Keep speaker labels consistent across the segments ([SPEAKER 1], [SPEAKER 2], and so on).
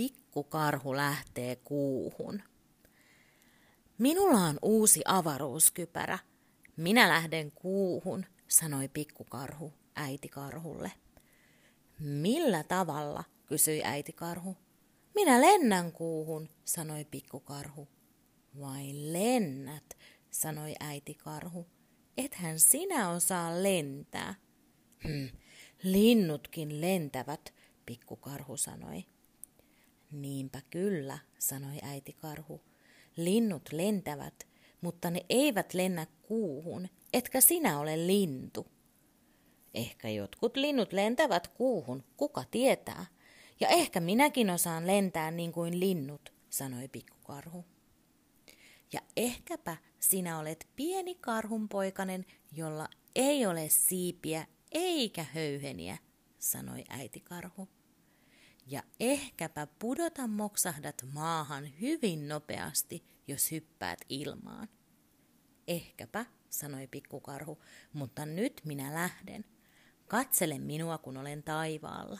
[SPEAKER 1] pikkukarhu lähtee kuuhun. Minulla on uusi avaruuskypärä. Minä lähden kuuhun, sanoi pikkukarhu äitikarhulle. Millä tavalla, kysyi äitikarhu. Minä lennän kuuhun, sanoi pikkukarhu. Vai lennät, sanoi äitikarhu. Ethän sinä osaa lentää. Hm, linnutkin lentävät, pikkukarhu sanoi. Niinpä kyllä, sanoi äitikarhu. Linnut lentävät, mutta ne eivät lennä kuuhun, etkä sinä ole lintu. Ehkä jotkut linnut lentävät kuuhun, kuka tietää. Ja ehkä minäkin osaan lentää niin kuin linnut, sanoi pikkukarhu. Ja ehkäpä sinä olet pieni karhunpoikanen, jolla ei ole siipiä eikä höyheniä, sanoi äiti karhu. Ja ehkäpä pudota moksahdat maahan hyvin nopeasti, jos hyppäät ilmaan. Ehkäpä, sanoi pikkukarhu, mutta nyt minä lähden. Katsele minua, kun olen taivaalla.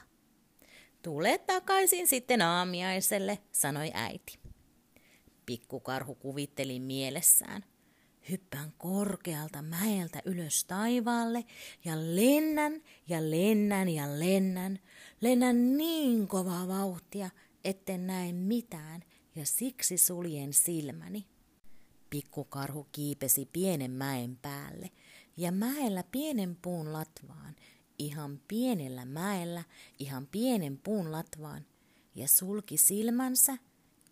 [SPEAKER 1] Tule takaisin sitten aamiaiselle, sanoi äiti. Pikkukarhu kuvitteli mielessään. Hyppään korkealta mäeltä ylös taivaalle ja lennän ja lennän ja lennän. Lennän niin kovaa vauhtia, etten näe mitään ja siksi suljen silmäni. Pikkukarhu kiipesi pienen mäen päälle ja mäellä pienen puun latvaan, ihan pienellä mäellä, ihan pienen puun latvaan ja sulki silmänsä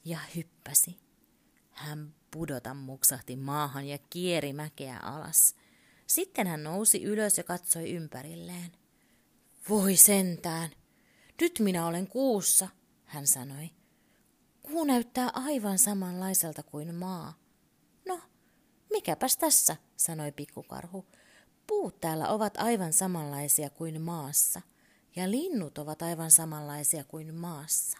[SPEAKER 1] ja hyppäsi. Hän pudota muksahti maahan ja kieri mäkeä alas. Sitten hän nousi ylös ja katsoi ympärilleen. Voi sentään, nyt minä olen kuussa, hän sanoi. Kuu näyttää aivan samanlaiselta kuin maa. No, mikäpäs tässä, sanoi pikkukarhu. Puut täällä ovat aivan samanlaisia kuin maassa, ja linnut ovat aivan samanlaisia kuin maassa.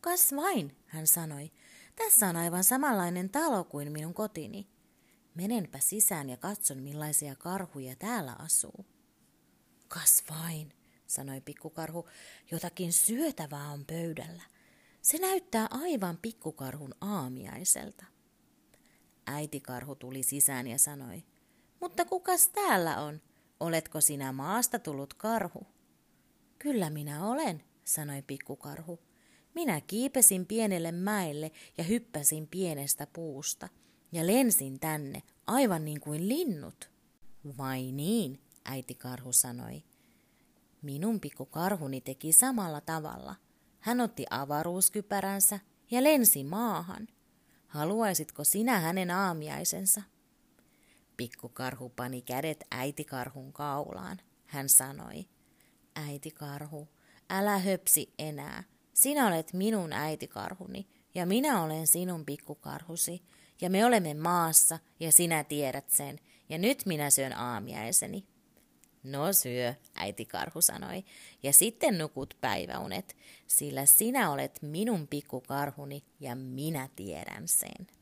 [SPEAKER 1] Kas vain, hän sanoi, tässä on aivan samanlainen talo kuin minun kotini. Menenpä sisään ja katson, millaisia karhuja täällä asuu. Kas vain, sanoi pikkukarhu, jotakin syötävää on pöydällä. Se näyttää aivan pikkukarhun aamiaiselta. Äitikarhu tuli sisään ja sanoi, mutta kukas täällä on? Oletko sinä maasta tullut karhu? Kyllä minä olen, sanoi pikkukarhu. Minä kiipesin pienelle mäelle ja hyppäsin pienestä puusta ja lensin tänne, aivan niin kuin linnut. Vai niin, äiti karhu sanoi. Minun pikkukarhuni teki samalla tavalla. Hän otti avaruuskypäränsä ja lensi maahan. Haluaisitko sinä hänen aamiaisensa? Pikkukarhu pani kädet äitikarhun kaulaan. Hän sanoi, äitikarhu, älä höpsi enää. Sinä olet minun äitikarhuni ja minä olen sinun pikkukarhusi. Ja me olemme maassa ja sinä tiedät sen. Ja nyt minä syön aamiaiseni. No syö, äitikarhu sanoi, ja sitten nukut päiväunet, sillä sinä olet minun pikkukarhuni ja minä tiedän sen.